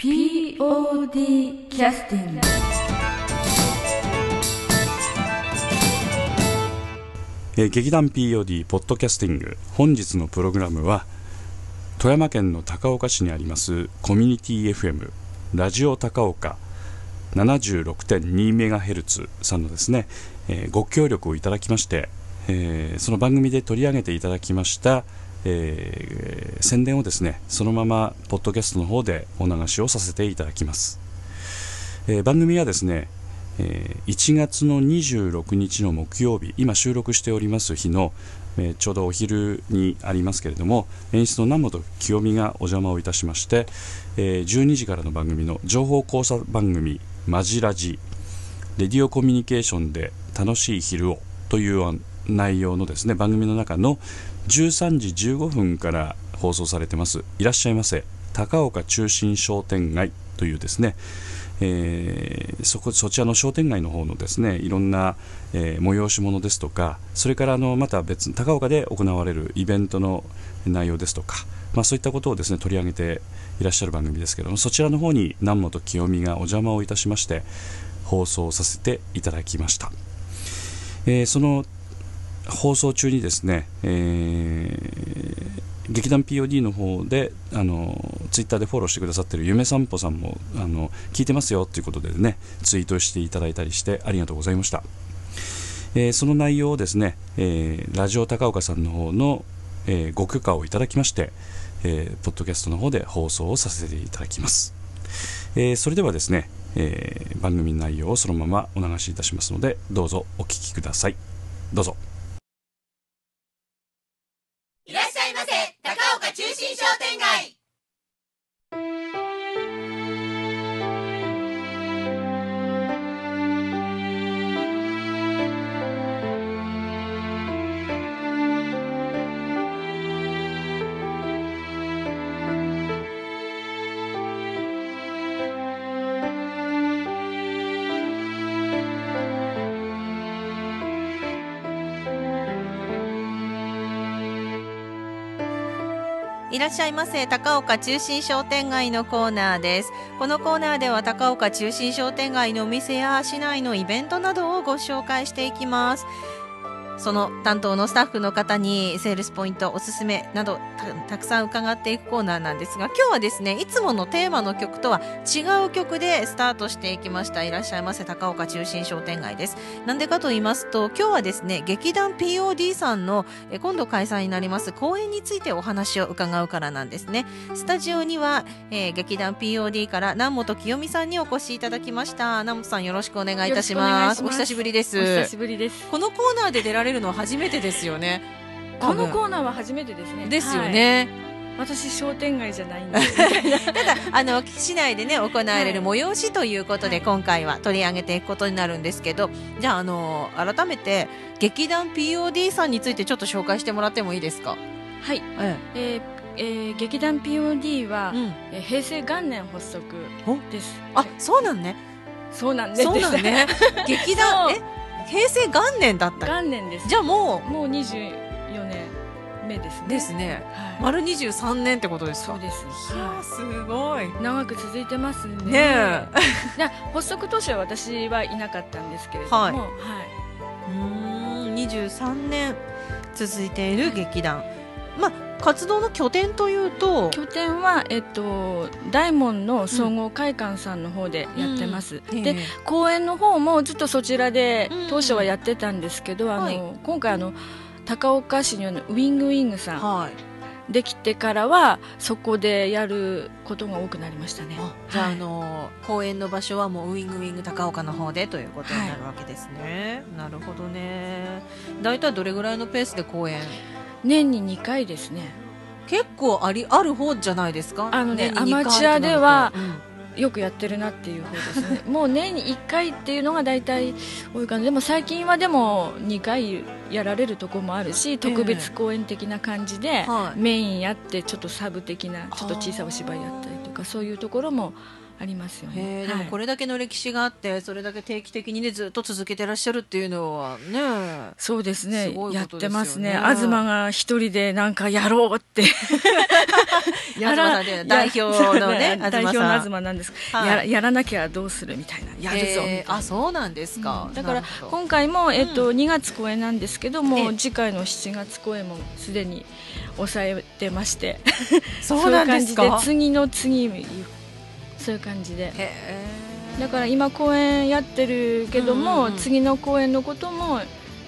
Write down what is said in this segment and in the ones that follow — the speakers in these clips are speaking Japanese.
POD キャスティングえー劇団 POD ポッドキャスティング。本日のプログラムは富山県の高岡市にありますコミュニティ FM ラジオ高岡 76.2MHz さんのですね、えーご協力をいただきまして、えーその番組で取り上げていただきました、えー宣伝をですねそのままポッドキャストの方でお流しをさせていただきます、えー番組はですねえー1月の26日の木曜日今収録しております日の、えーちょうどお昼にありますけれども演出の南本清美がお邪魔をいたしまして、えー12時からの番組の情報交差番組「マジラジ」レディオコミュニケーションで楽しい昼をという内容のですね番組の中の13時15分から放送されてます。いらっしゃいませ。高岡中心商店街というですねえーそこそちらの商店街の方のですねいろんな、えー催し物ですとかそれからあのまた別高岡で行われるイベントの内容ですとか、まあ、そういったことをですね取り上げていらっしゃる番組ですけどもそちらの方に南本清美がお邪魔をいたしまして放送させていただきました、えーその放送中にですね、えー劇団 POD の方であのツイッターでフォローしてくださってる夢散歩さんもあの聞いてますよということでねツイートしていただいたりしてありがとうございました、えーその内容をですね、えーラジオ高岡さんの方の、えーご許可をいただきまして、えーポッドキャストの方で放送をさせていただきます、えーそれではですね、えー番組の内容をそのままお流しいたしますのでどうぞお聞きください。どうぞ。いらっしゃいませ。高岡中心商店街のコーナーです。このコーナーでは高岡中心商店街のお店や市内のイベントなどをご紹介していきます。その担当のスタッフの方にセールスポイントおすすめなどたたくさん伺っていくコーナーなんですが今日はですねいつものテーマの曲とは違う曲でスタートしていきました。いらっしゃいませ高岡中心商店街です。なんでかと言いますと今日はですね劇団 POD さんのえ今度開催になります公演についてお話を伺うからなんですね。スタジオには、えー劇団 POD から南本清美さんにお越しいただきました。南本さんよろしくお願いいたします。お久しぶりです。お久しぶりです。このコーナーで出られるのは初めてですよねこのーコーナーは初めてですね。ですよね、はい。私商店街じゃないんで。ただあの市内でね行われる催しということで、はい今回は取り上げていくことになるんですけどじゃああの改めて劇団 POD さんについてちょっと紹介してもらってもいいですか、はい。ええーえー劇団 POD は、うん、えー平成元年発足です。あそうなんねそうなんです。そうなんね劇団え？平成元年だった元年です。じゃあももう24年目ですね。うですねはい。丸23年ってことですか？そうです。いやすごいい。長く続いてますね。ねえ で発足当初は私はいなかったんですけれども、はいはい。うーん23年続いている劇団まあ活動の拠点というと？拠点は、えっと、大門の総合会館さんの方でやってます、でええ。公演の方もずっとそちらでうん。当初はやってたんですけど、あのはい今回あの高岡市にあるウィングウィングさんはい。できてからはそこでやることが多くなりましたね。あじゃあ、はい。あの公演の場所はもうウィングウィング高岡の方でということになるわけですね、なるほどね。大体どれぐらいのペースで公演年に2回ですね。結構ありある方じゃないですか？あのねアマチュアではよくやってるなっていう方ですね。もう年に1回っていうのが大体多いかな。でも最近はでも2回やられるとこもあるし特別公演的な感じで、はい。メインやってちょっとサブ的なちょっと小さいお芝居やったりとかそういうところもありますよへね。えでもこれれだけの歴史があってそれだけ定期的にねずっと続けてらっしゃるっていうのはねそうですね。すごいやってますね。東が一人でなんかやろうって。東さんね代表のねや代表の東なんです、はい。やらやらなきゃどうするみたいな。やるぞあそうなんですか、うん。だから今回も、えっと2月公演なんですけどえもえ次回の7月公演もすでに抑えてまして。そうなんですか。次の次そういう感じで。だから今公演やってるけども、うんうんうん。次の公演のことも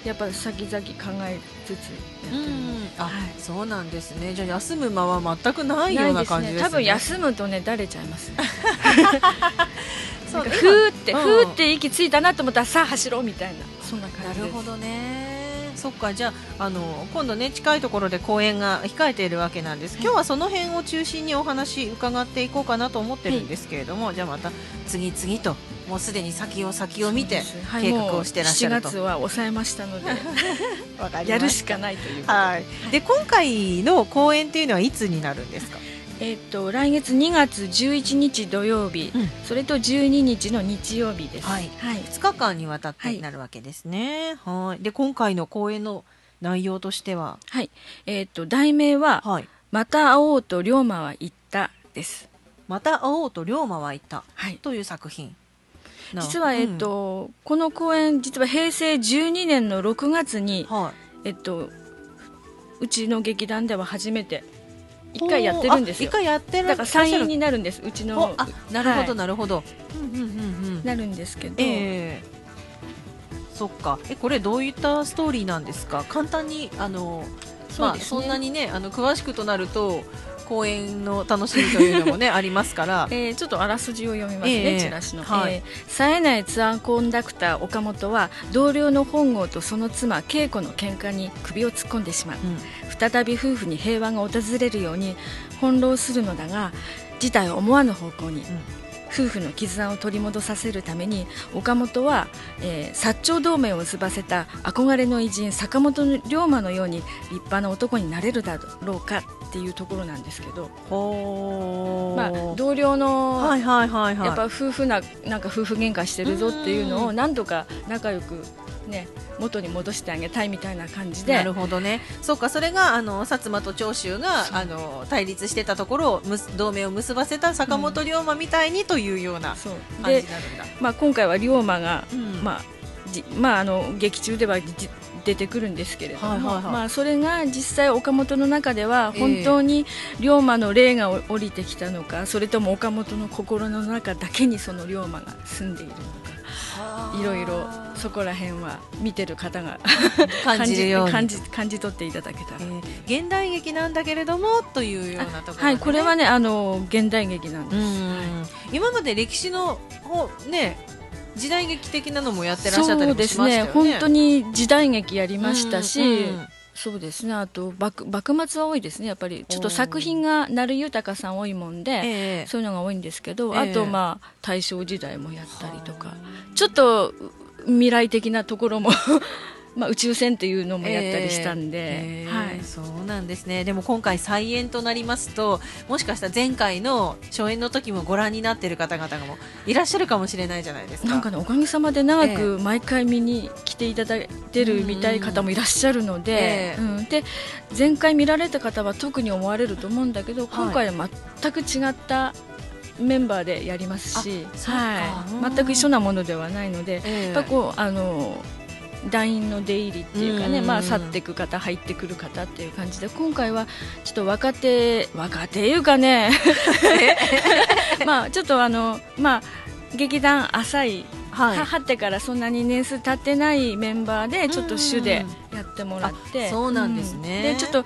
やっぱ先々考えつつやってるあ、はい。そうなんですね。じゃあ休む間は全くないような感じですね。多分休むとねだれちゃいます。ね そうーって、うん。ふーって息ついたなと思ったらさあ走ろうみたいな。そんな感じなるほどねそっかじゃああの今度ね近いところで公演が控えているわけなんです。今日はその辺を中心にお話伺っていこうかなと思ってるんですけれども、じゃあまた次々ともうすでに先を先を見て計画をしてらっしゃると。もう7月は抑えましたので。やるしかないというはい。で今回の公演っていうのはいつになるんですか？えっと来月2月11日土曜日、うん。それと12日の日曜日です。はい。はい。2日間にわたってはいなるわけですね。はい。で今回の公演の内容としては？はい。えっと題名は、はい。また会おうと龍馬は言ったです。また会おうと龍馬は言った。はい。という作品。な実は、えっとこの公演実は平成12年の6月にうんはい。えっとうちの劇団では初めて一回やってるんですよ。あ一。回やってるだから参演になるんですうちの。あなるほどはい。なるほど、うんうんうんうん。なるんですけど、ええ。そっか。えこれどういったストーリーなんですか？簡単にあのまあそうですね。そんなにねあの詳しくとなると公演の楽しみというのもね ありますから。えーちょっとあらすじを読みますね、ええ。チラシの、はい。えー冴えないツアーコンダクター岡本は同僚の本郷とその妻恵子の喧嘩に首を突っ込んでしまう。うん。再び夫婦に平和が訪れるように翻弄するのだが事態は思わぬ方向に、夫婦の絆を取り戻させるために岡本は、えー薩長同盟を結ばせた憧れの偉人坂本龍馬のように立派な男になれるだろうかっていうところなんですけど、まあ、同僚の、はいはいはいはい。やっぱ夫婦ななんか夫婦喧嘩してるぞっていうのうん。を何とか仲良くね元に戻してあげたいみたいな感じで。なるほどね。そうかそれがあの薩摩と長州があの対立してたところを同盟を結ばせた坂本龍馬みたいにというような感じでになるんだ、まあ、今回は龍馬が、うん。まあじまあ、あの劇中ではじ出てくるんですけれども、はいはいはい。まあ、それが実際岡本の中ではええ。本当に龍馬の霊が降りてきたのか、それとも岡本の心の中だけにその龍馬が住んでいるのかいろいろそこら辺は見てる方が 感じるように感じ感じ取っていただけたらえ。ー現代劇なんだけれどもというようなところでね、はい、これはね、あの現代劇なんうです。ん今まで歴史のほね時代劇的なのもやってらっしゃったりもしましたよね。ね、本当に時代劇やりましたし、うんうんそうですね、あと幕幕末は多いですね、やっぱりちょっと作品が成豊さん多いもんで、ええ。そういうのが多いんですけど、ええ。あとまあ大正時代もやったりとか、ちょっと未来的なところもまあ宇宙船っていうのもやったりしたんで、ええはい。そうなんですね。でも今回再演となりますともしかしたら前回の初演の時もご覧になっている方々がもいらっしゃるかもしれないじゃないですか。なんかね、おかげさまで長えく毎回見に来ていただいてるみたい方もいらっしゃるので,、ええうん、で前回見られた方は特に思われると思うんだけど、今回は全く違ったメンバーでやりますし、はい、全く一緒なものではないので、ええ。やっぱこうあの団員の出入りっていうかね、うん。まあ、去っていく方入ってくる方っていう感じで今回はちょっと若手若手いうかね まあちょっとあのまあ劇団浅いはい。はってからそんなに年数経ってないメンバーでちょっと主でやってもらって、あそうなんですね。うん。でちょっと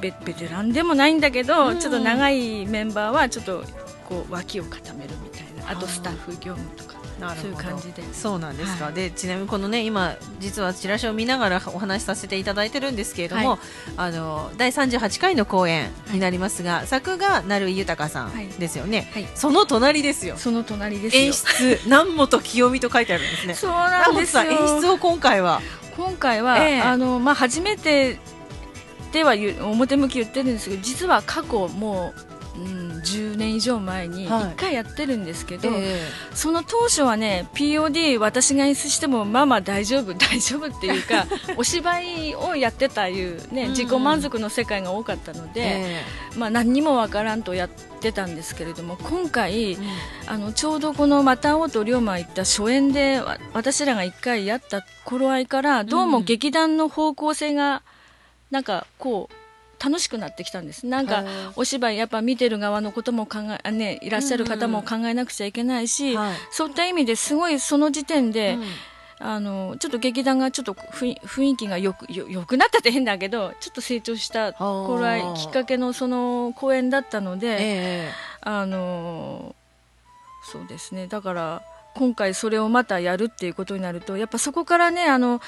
ベベテランでもないんだけど、うん。ちょっと長いメンバーはちょっとこう脇を固めるみたいな。あとスタッフ業務とかそういう感じで。そうなんですか、はいでちなみにこのね今実はチラシを見ながらお話しさせていただいてるんですけれども、はい。あの第38回の公演になりますが、作が成井豊さはいんですよね、はい。その隣ですよ。その隣ですよ。演出南本清美と書いてあるんですね。そうなんですよ。南本さん演出を今回は？今回は、ええ。あのまあ、初めてでは表向き言ってるんですけど実は過去もううん、10年以上前にはい。1回やってるんですけど、えその当初はね POD 私が演出してもまあまあ大丈夫 大丈夫っていうか お芝居をやってたいう、ね、うん自己満足の世界が多かったのえで、えまあ、何にもわからんとやってたんですけれども今回、えうん。あのちょうどこの「また会おう」と龍馬行った初演でわ私らが1回やった頃合いからどうも劇団の方向性がなんかこう楽しくなってきたんです。なんかお芝居やっぱ見てる側のことも考えあ、ね、いらっしゃる方も考えなくちゃいけないし、はい。そういった意味ですごいその時点で、うん。あのちょっと劇団がちょっと雰囲気がよくよよくなったって変だけどちょっと成長した頃合いはあきっかけのその公演だったので、え。あのそうですね。だから今回それをまたやるっていうことになるとやっぱそこからねあの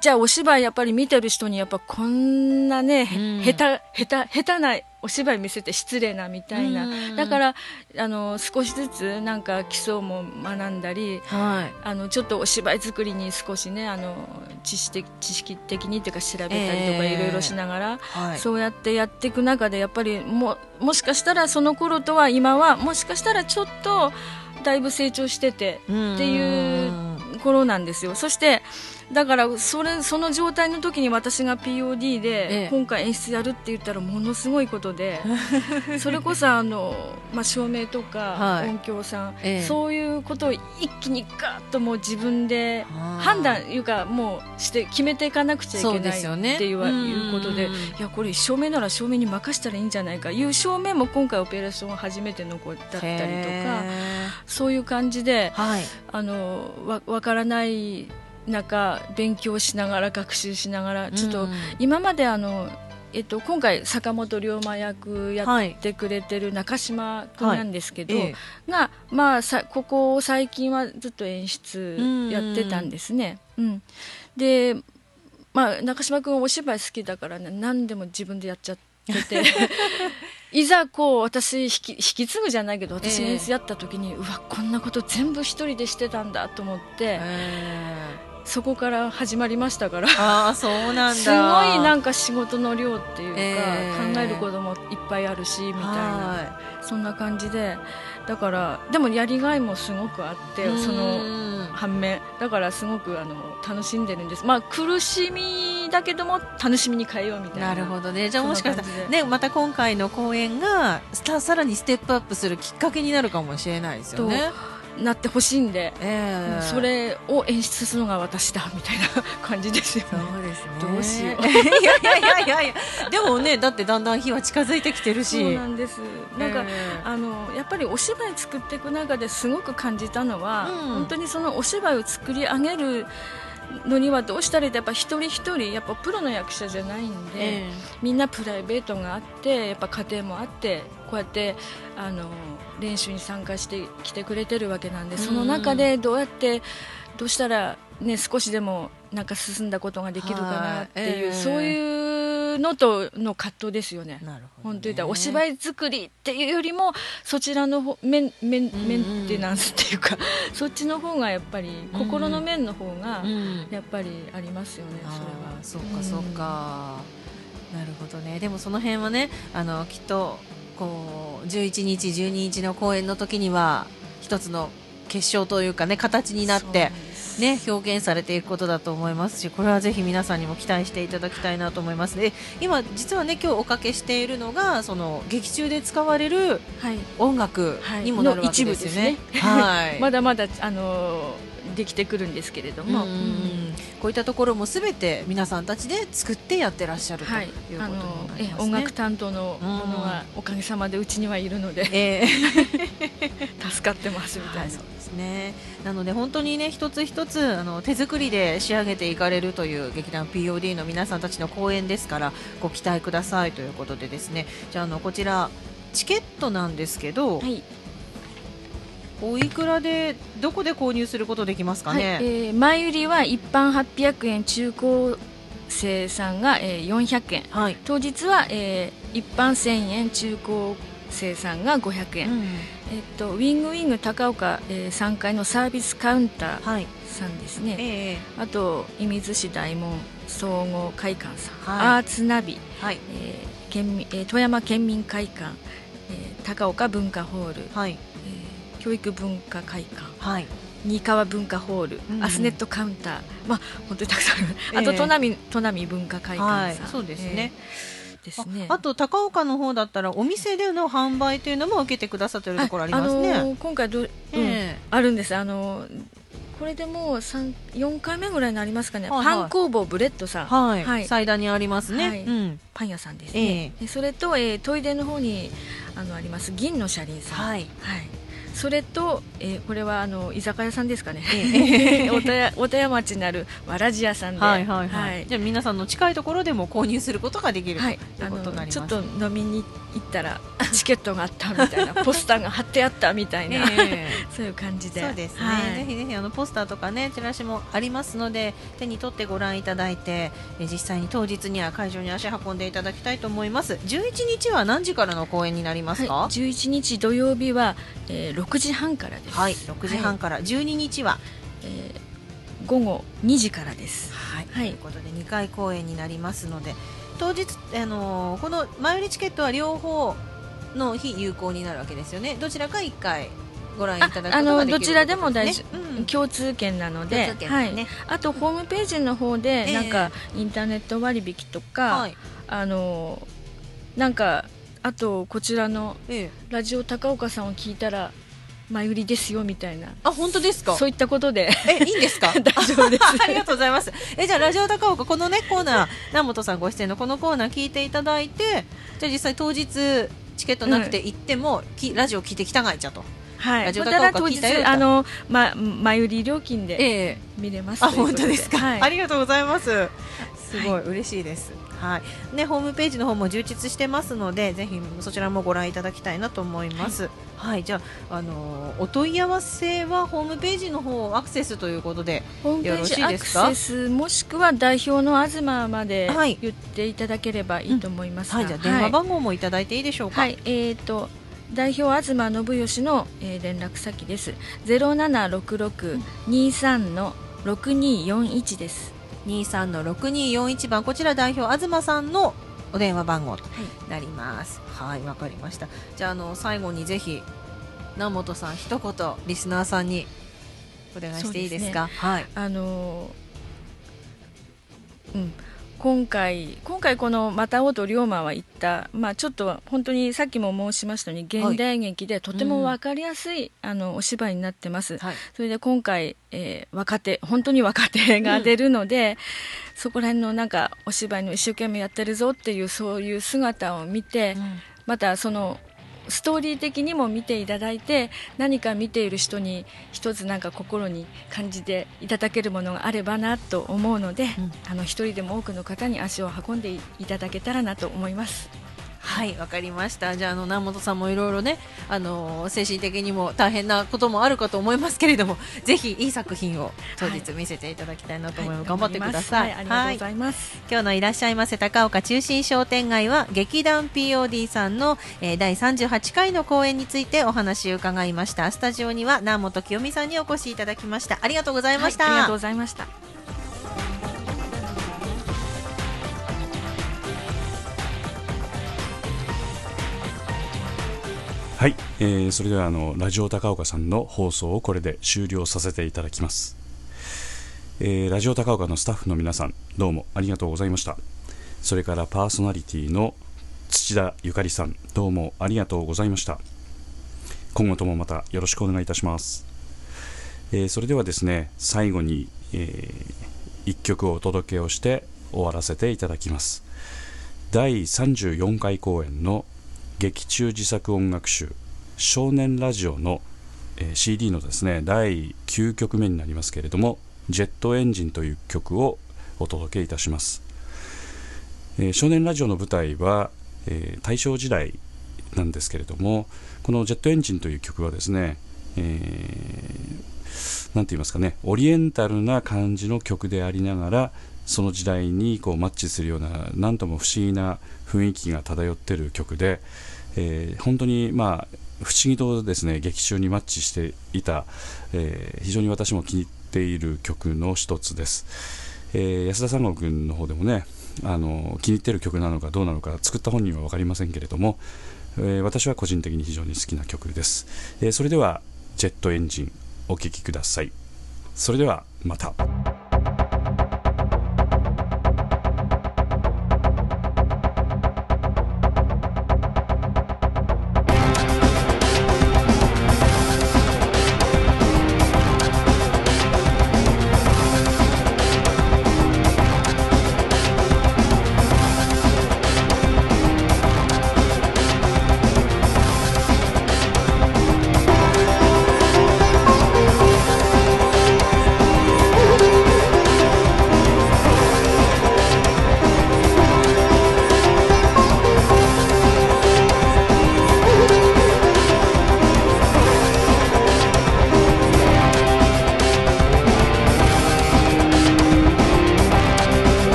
じゃあお芝居やっぱり見てる人にやっぱこんなね、へうん。下手下手下手なお芝居見せて失礼なみたいな、うん。だからあの少しずつなんか基礎も学んだりえはい。あのちょっとお芝居作りに少しねあの知識的知識的にっていうか調べたりとかええ。いろいろしながら、はい。そうやってやっていく中でやっぱりももしかしたらその頃とは今はもしかしたらちょっとだいぶ成長しててっていう頃なんですよ。そしてだからそれその状態の時に私が POD ええ。で今回演出やるって言ったらものすごいことで それこそあの、まあ、照明とかはい。音響さん、ええ。そういうことを一気にガーッともう自分で判断いうかもうして決めていかなくちゃいけないっていうことでうん。いやこれ照明なら照明に任したらいいんじゃないかいう照明も今回オペレーション初めての子だったりとかへそういう感じであのわ分からない中勉強しながら学習しながらちょっとうん今まであの、えっと、今回坂本龍馬役やってくれてる中島君なんですけど、ええが、まあ、さここ最近はずっと演出やってたんですね。うん。で、まあ、中島君はお芝居好きだから、ね、何でも自分でやっちゃってて。いざこう私引き引き継ぐじゃないけど私が演出やった時に、うわこんなこと全部一人でしてたんだと思って、えそこから始まりましたから。ーああそうなんだ。すごいなんか仕事の量っていうか、えー。考えることもいっぱいあるしみたいな。はそんな感じで。だからでもやりがいもすごくあっていそのうん反面。だからすごくあの楽しんでるんです。まあ苦しみだけども楽しみに変えようみたいな。なるほどね。じゃあもしかしたらねまた今回の公演がささらにステップアップするきっかけになるかもしれないですよね。なってほしいんで、ええそれを演出するのが私だみたいな感じですよねそうですね。どうしよう いやいやいやいやいや。でもね、だってだんだん日は近づいてきてるし。そうなんですなんか、ええあのやっぱりお芝居作っていく中ですごく感じたのは、うん本当にそのお芝居を作り上げるのにはどうしたらいいかやっぱ一人一人やっぱプロの役者じゃないんで、えみんなプライベートがあってやっぱ家庭もあってこうやってあの練習に参加してきてくれてるわけなんでその中でどうやってどうしたら、ね、少しでもなんか進んだことができるかなっていう、そういうのとの葛藤ですよね。なるほど、ね。本当言ったらお芝居作りっていうよりもそちらの方メンメンテナンスっていうか、そっちの方がやっぱり心の面の方がうん。やっぱりありますよね、あそれは。ーそうかそうか、なるほどね。でもその辺はねあのきっとこう11日12日の公演の時には一つの結晶というかね形になってね、表現されていくことだと思いますしこれはぜひ皆さんにも期待していただきたいなと思います。で今実はね今日おかけしているのがその劇中で使われるはい。音楽にもなるわけですよね。の一部ですね。はい。まだまだあのできてくるんですけれども、うんこういったところもすべて皆さんたちで作ってやってらっしゃるとはいいうことになりますね。え音楽担当のものがおかげさまでうちにはいるのでええ 助かってますみたはいい、なそうですね。なので本当にね一つ一つあの手作りで仕上げていかれるという劇団 POD の皆さんたちの公演ですからご期待くださいということでですね。じゃああのこちらチケットなんですけど、はいおいくらでどこで購入することできますかはいね。えー前売りは一般800円中高生さんが、えー400円。はい。当日は、えー一般1000円中高生さんが500円、うんえっと、ウィングウィング高岡、えー3階のサービスカウンターはい。さんですね、ええあと射水市大門総合会館さん、はい。アーツナビ、はい。えー県民えー富山県民会館、えー高岡文化ホール、はい。えー教育文化会館。はい。新川文化ホール、うんアスネットカウンター。まあ本当にたくさんある、ええ。あと砺波砺波文化会はい館さん、そうですね、えーですね。ああと高岡の方だったらお店での販売というのも受けてくださってるところありますね、あのー今回ど、うんえあるんです。あのーこれでもう三4回目ぐらいになりますかね、はいはい。パン工房ブレッドさん、はい、はい。祭壇にありますね、はい。うん。パン屋さんですね、でそれと、えー、トイレの方にあのあります。銀の車輪さん、はいそれと、えーこれはあの居酒屋さんですかね、え おたやおたや町にあるわらじ屋さんで、はいはいはい、はい。じゃあ皆さんの近いところでも購入することができる、はい、というあことになりますのちょっと飲みに行ったら チケットがあったみたいなポスターが貼ってあったみたいな、ええ。そういう感じで。そうですね、はい。ぜひぜひあのポスターとかねチラシもありますので手に取ってご覧いただいてえ実際に当日には会場に足運んでいただきたいと思います。11日は何時からの公演になりますか？はい、11日土曜日は、えー6時半からです、はい、6時半から、12日はえー午後2時からです。はい、はい。ということで2回公演になりますので当日、あのーこの前売りチケットは両方の日有効になるわけですよね。どちらか1回ご覧いただくことああのができるどちらでも大丈というん。共通券なので。共通券はい。あとホームページの方で、ええ。なんかインターネット割引とか、はい。あのなんかあとこちらのええ。ラジオ高岡さんを聞いたら前売りですよみたいな。あ本当ですか？そういったことで。えいいんですか？大丈夫です。ありがとうございます。えじゃあラジオ高岡このねコーナー南本さんご出演のこのコーナー聞いていただいてじゃあ実際当日チケットなくて行っても、きラジオ聞いてきたがいちゃと。はい。ラジオま高岡聞いたよと。あの、ま、前売り料金でええ。見れますあということ本当ですか、はい。ありがとうございます。すごい、嬉しいですはい。ねホームページの方も充実してますのでぜひそちらもご覧いただきたいなと思います。はい、じゃあ、あのーお問い合わせはホームページの方アクセスということでホームペよろしいですか？セスもしくは代表の東まではい。言っていただければいいと思いますが、はい。じゃあ電話番号もいただいていいでしょうか、はい、えー、と代表東信義の、えー連絡先です。ゼロ七六六二三の六二四一です。23の6241番。こちら代表東さんのお電話番号となります。はいわかりました。じゃああの最後にぜひ南本さん一言リスナーさんにお願いしていいですか？はい。あのーうん。今回今回この「またおと龍馬」は言った、まあ、ちょっと本当にさっきも申しましたように現代劇でとても分かりやすい、あのお芝居になってます、はい。それで今回、えー若手本当に若手が出るので、そこら辺のなんかお芝居の一生懸命やってるぞっていうそういう姿を見て、またそのストーリー的にも見ていただいて何か見ている人に一つなんか心に感じていただけるものがあればなと思うので、うんあの一人でも多くの方に足を運んでいただけたらなと思います。はいわかりました。じゃああの南本さんもいろいろねあの精神的にも大変なこともあるかと思いますけれども ぜひいい作品を当日見せていただきたいなと思います、頑張ってください、はい、ありがとうございます。今日のいらっしゃいませ高岡中心商店街は劇団 POD さんの、えー第38回の公演についてお話を伺いました。スタジオには南本清美さんにお越しいただきました。ありがとうございました、はい、ありがとうございました。はい、えーそれではあのラジオ高岡さんの放送をこれで終了させていただきます、えーラジオ高岡のスタッフの皆さんどうもありがとうございました。それからパーソナリティの土田ゆかりさんどうもありがとうございました。今後ともまたよろしくお願いいたします、えーそれではですね最後に、え1曲をお届けをして終わらせていただきます。第34回公演の劇中自作音楽集「少年ラジオの」えー CD のですね第9曲目になりますけれども「ジェットエンジン」という曲をお届けいたします、えー少年ラジオの舞台は、えー大正時代なんですけれどもこの「ジェットエンジン」という曲はですね、えーて言いますかねオリエンタルな感じの曲でありながらその時代にこうマッチするような何とも不思議な雰囲気が漂っている曲で、えー本当にまあ不思議とですね劇中にマッチしていた、えー非常に私も気に入っている曲の一つです、えー安田三郷君の方でもねあの気に入っている曲なのかどうなのか作った本人は分かりませんけれどもえー私は個人的に非常に好きな曲です、えーそれではジェットエンジンお聴きください。それではまた。